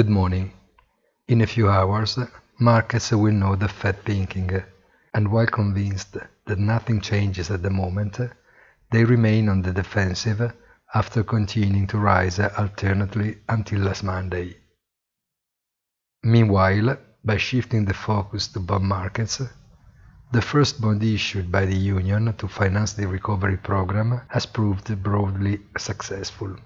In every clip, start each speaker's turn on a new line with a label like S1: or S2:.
S1: Good morning. In a few hours, markets will know the Fed thinking, and while convinced that nothing changes at the moment, they remain on the defensive after continuing to rise alternately until last Monday. Meanwhile, by shifting the focus to bond markets, the first bond issued by the Union to finance the recovery program has proved broadly successful.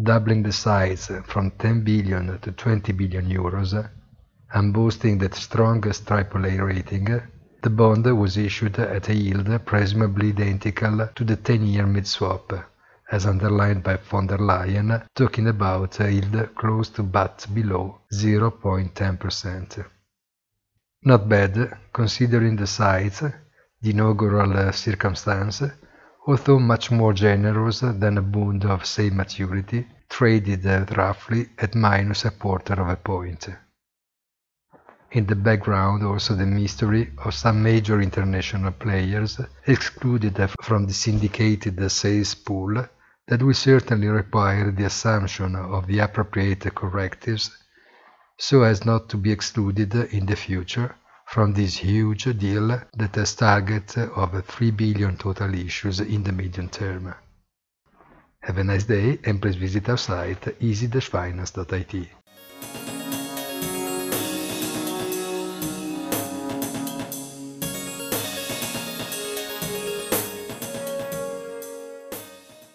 S1: Doubling the size from 10 billion to 20 billion euros and boosting the strongest AAA rating, the bond was issued at a yield presumably identical to the 10-year mid-swap, as underlined by von der Leyen, talking about a yield close to but below 0.10%. Not bad, considering the size, the inaugural circumstance, although much more generous than a bond of same maturity, traded roughly at minus a quarter of a point. In the background also the mystery of some major international players excluded from the syndicated sales pool that will certainly require the assumption of the appropriate correctives so as not to be excluded in the future from this huge deal that has target of 3 billion total issues in the medium term. Have a nice day and please visit our site easy-finance.it.